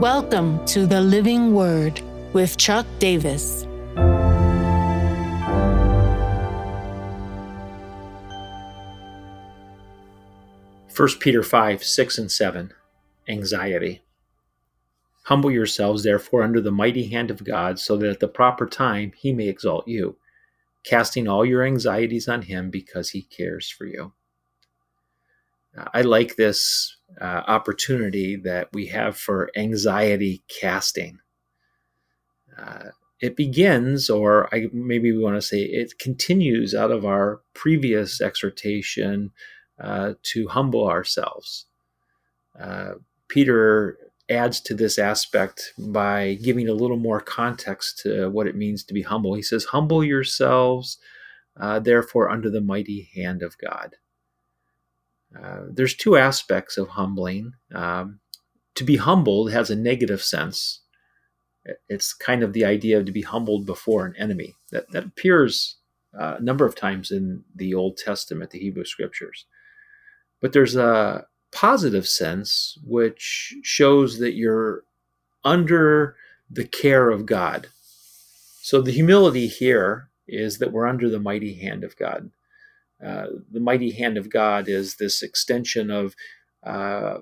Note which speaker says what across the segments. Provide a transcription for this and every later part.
Speaker 1: Welcome to the Living Word with Chuck Davis.
Speaker 2: First Peter 5, 6 and 7. Anxiety. Humble yourselves, therefore, under the mighty hand of God, so that at the proper time he may exalt you, casting all your anxieties on him because he cares for you. I like this uh, opportunity that we have for anxiety casting. Uh, it begins, or I, maybe we want to say it continues out of our previous exhortation uh, to humble ourselves. Uh, Peter adds to this aspect by giving a little more context to what it means to be humble. He says, Humble yourselves, uh, therefore, under the mighty hand of God. Uh, there's two aspects of humbling. Um, to be humbled has a negative sense. It's kind of the idea of to be humbled before an enemy. That, that appears uh, a number of times in the Old Testament, the Hebrew Scriptures. But there's a positive sense which shows that you're under the care of God. So the humility here is that we're under the mighty hand of God. Uh, the mighty hand of God is this extension of uh,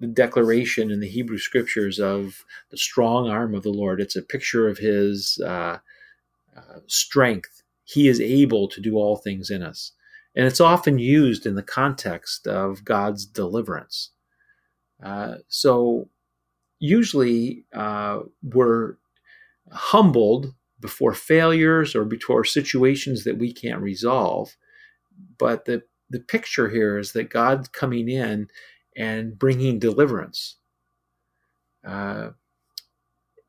Speaker 2: the declaration in the Hebrew scriptures of the strong arm of the Lord. It's a picture of his uh, uh, strength. He is able to do all things in us. And it's often used in the context of God's deliverance. Uh, so usually we're humbled before failures or before situations that we can't resolve but the the picture here is that God's coming in and bringing deliverance. Uh,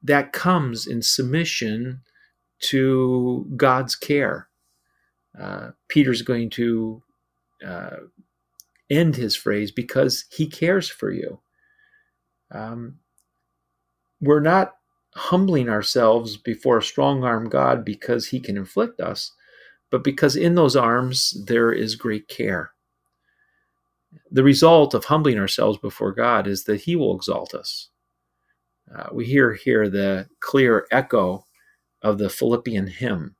Speaker 2: that comes in submission to God's care. Uh, Peter's going to uh, end his phrase because he cares for you. Um, we're not humbling ourselves before a strong arm God because he can inflict us but because in those arms there is great care. The result of humbling ourselves before God is that He will exalt us. Uh, we hear here the clear echo of the Philippian hymn.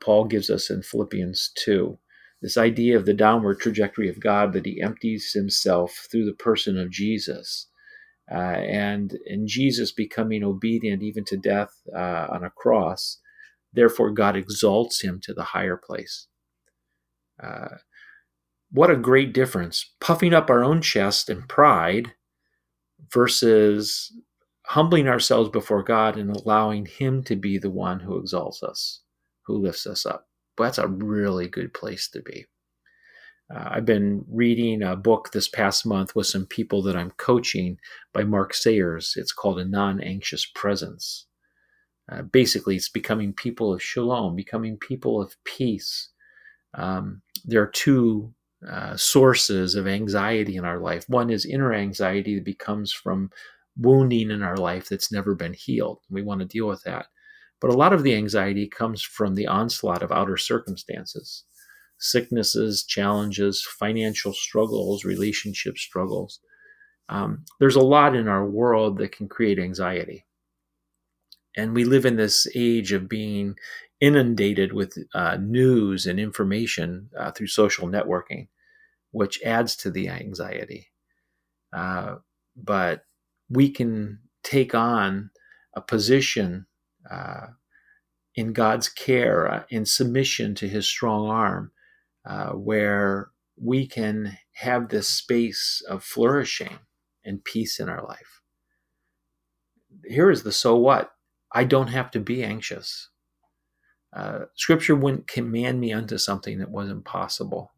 Speaker 2: Paul gives us in Philippians 2 this idea of the downward trajectory of God that He empties Himself through the person of Jesus. Uh, and in Jesus becoming obedient even to death uh, on a cross, Therefore, God exalts him to the higher place. Uh, what a great difference. Puffing up our own chest and pride versus humbling ourselves before God and allowing Him to be the one who exalts us, who lifts us up. That's a really good place to be. Uh, I've been reading a book this past month with some people that I'm coaching by Mark Sayers. It's called A Non Anxious Presence. Uh, basically, it's becoming people of shalom, becoming people of peace. Um, there are two uh, sources of anxiety in our life. One is inner anxiety that becomes from wounding in our life that's never been healed. We want to deal with that. But a lot of the anxiety comes from the onslaught of outer circumstances sicknesses, challenges, financial struggles, relationship struggles. Um, there's a lot in our world that can create anxiety and we live in this age of being inundated with uh, news and information uh, through social networking, which adds to the anxiety. Uh, but we can take on a position uh, in God's care, uh, in submission to His strong arm, uh, where we can have this space of flourishing and peace in our life. Here is the so what I don't have to be anxious. Uh, scripture wouldn't command me unto something that wasn't possible.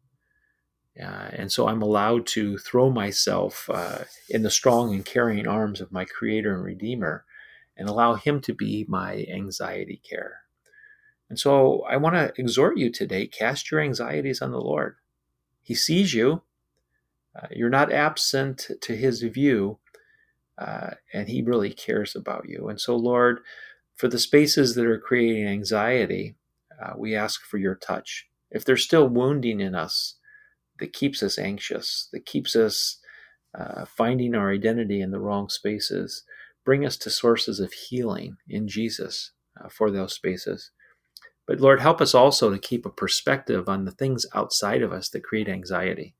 Speaker 2: Uh, and so I'm allowed to throw myself uh, in the strong and carrying arms of my Creator and Redeemer and allow Him to be my anxiety care. And so I want to exhort you today cast your anxieties on the Lord. He sees you, uh, you're not absent to His view, uh, and He really cares about you. And so, Lord, for the spaces that are creating anxiety, uh, we ask for your touch. If there's still wounding in us that keeps us anxious, that keeps us uh, finding our identity in the wrong spaces. Bring us to sources of healing in Jesus uh, for those spaces. But Lord, help us also to keep a perspective on the things outside of us that create anxiety.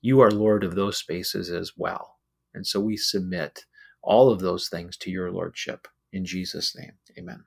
Speaker 2: You are Lord of those spaces as well. And so we submit all of those things to your Lordship. In Jesus' name, amen.